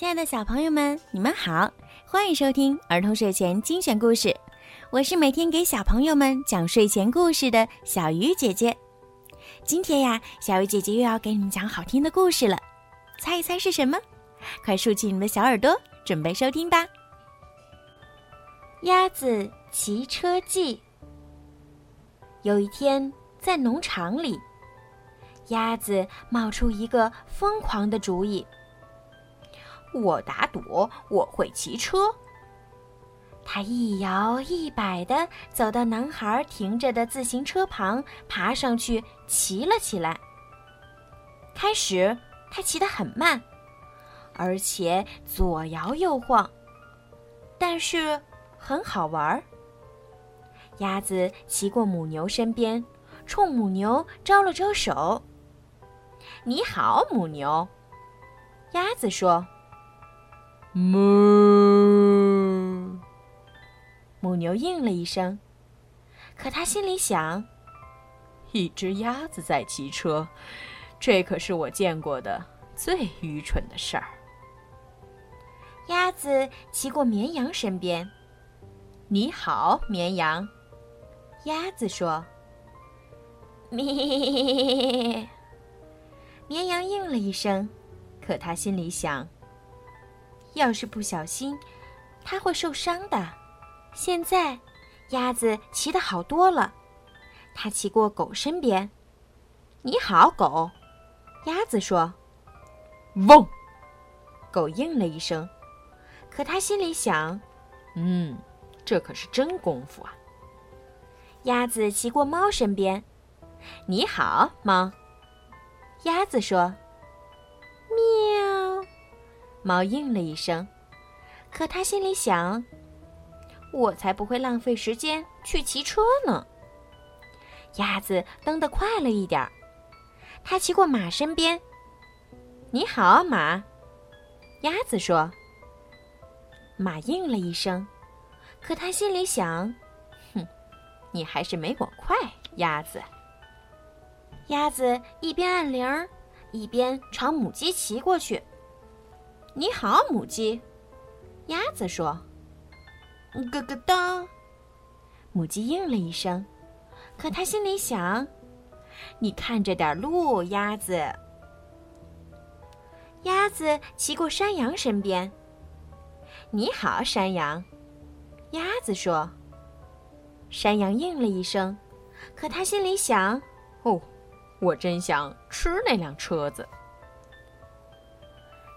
亲爱的小朋友们，你们好，欢迎收听儿童睡前精选故事。我是每天给小朋友们讲睡前故事的小鱼姐姐。今天呀，小鱼姐姐又要给你们讲好听的故事了，猜一猜是什么？快竖起你们的小耳朵，准备收听吧。鸭子骑车记。有一天，在农场里，鸭子冒出一个疯狂的主意。我打赌我会骑车。他一摇一摆地走到男孩停着的自行车旁，爬上去骑了起来。开始，他骑得很慢，而且左摇右晃，但是很好玩儿。鸭子骑过母牛身边，冲母牛招了招手：“你好，母牛。”鸭子说。哞！母牛应了一声，可它心里想：一只鸭子在骑车，这可是我见过的最愚蠢的事儿。鸭子骑过绵羊身边，“你好，绵羊。”鸭子说。“咩！” 绵羊应了一声，可它心里想。要是不小心，它会受伤的。现在，鸭子骑得好多了。它骑过狗身边，“你好，狗。”鸭子说。“汪！”狗应了一声，可它心里想：“嗯，这可是真功夫啊。”鸭子骑过猫身边，“你好，猫。”鸭子说。猫应了一声，可他心里想：“我才不会浪费时间去骑车呢。”鸭子蹬得快了一点儿，它骑过马身边。“你好，马。”鸭子说。马应了一声，可他心里想：“哼，你还是没我快，鸭子。”鸭子一边按铃，一边朝母鸡骑过去。你好，母鸡。鸭子说：“咯咯哒。”母鸡应了一声，可它心里想：“你看着点路，鸭子。”鸭子骑过山羊身边。“你好，山羊。”鸭子说。山羊应了一声，可它心里想：“哦，我真想吃那辆车子。”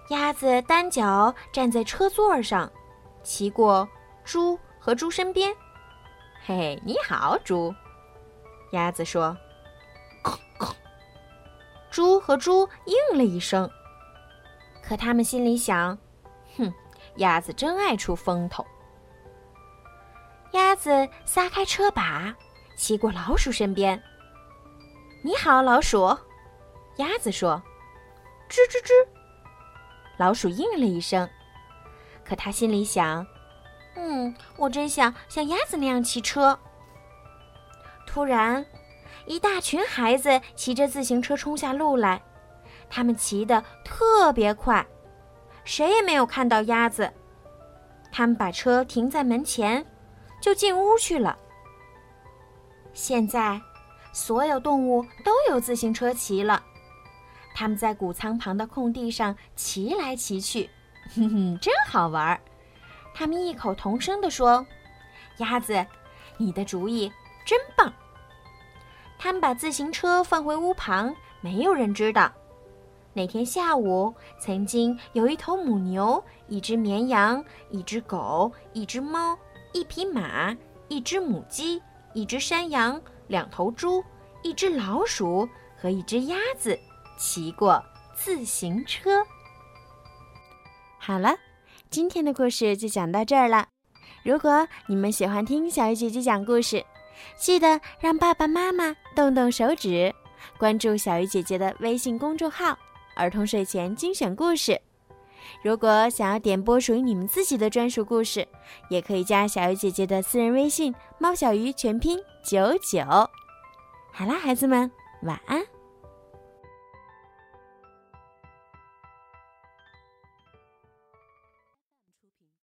鸭子单脚站在车座上，骑过猪和猪身边。嘿嘿，你好，猪。鸭子说。猪和猪应了一声，可他们心里想：哼，鸭子真爱出风头。鸭子撒开车把，骑过老鼠身边。你好，老鼠。鸭子说。吱吱吱。老鼠应了一声，可他心里想：“嗯，我真想像鸭子那样骑车。”突然，一大群孩子骑着自行车冲下路来，他们骑得特别快，谁也没有看到鸭子。他们把车停在门前，就进屋去了。现在，所有动物都有自行车骑了。他们在谷仓旁的空地上骑来骑去，哼哼，真好玩儿。他们异口同声地说：“鸭子，你的主意真棒。”他们把自行车放回屋旁，没有人知道。那天下午，曾经有一头母牛、一只绵羊、一只狗、一只猫、一匹马、一只母鸡、一只山羊、两头猪、一只老鼠和一只鸭子。骑过自行车。好了，今天的故事就讲到这儿了。如果你们喜欢听小鱼姐姐讲故事，记得让爸爸妈妈动动手指，关注小鱼姐姐的微信公众号“儿童睡前精选故事”。如果想要点播属于你们自己的专属故事，也可以加小鱼姐姐的私人微信“猫小鱼”全拼九九。好啦，孩子们，晚安。